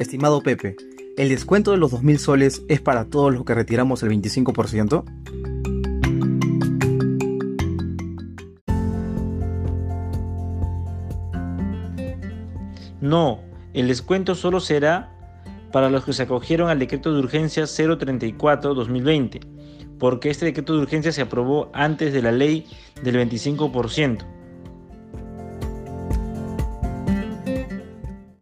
Estimado Pepe, ¿el descuento de los 2.000 soles es para todos los que retiramos el 25%? No, el descuento solo será para los que se acogieron al decreto de urgencia 034-2020, porque este decreto de urgencia se aprobó antes de la ley del 25%.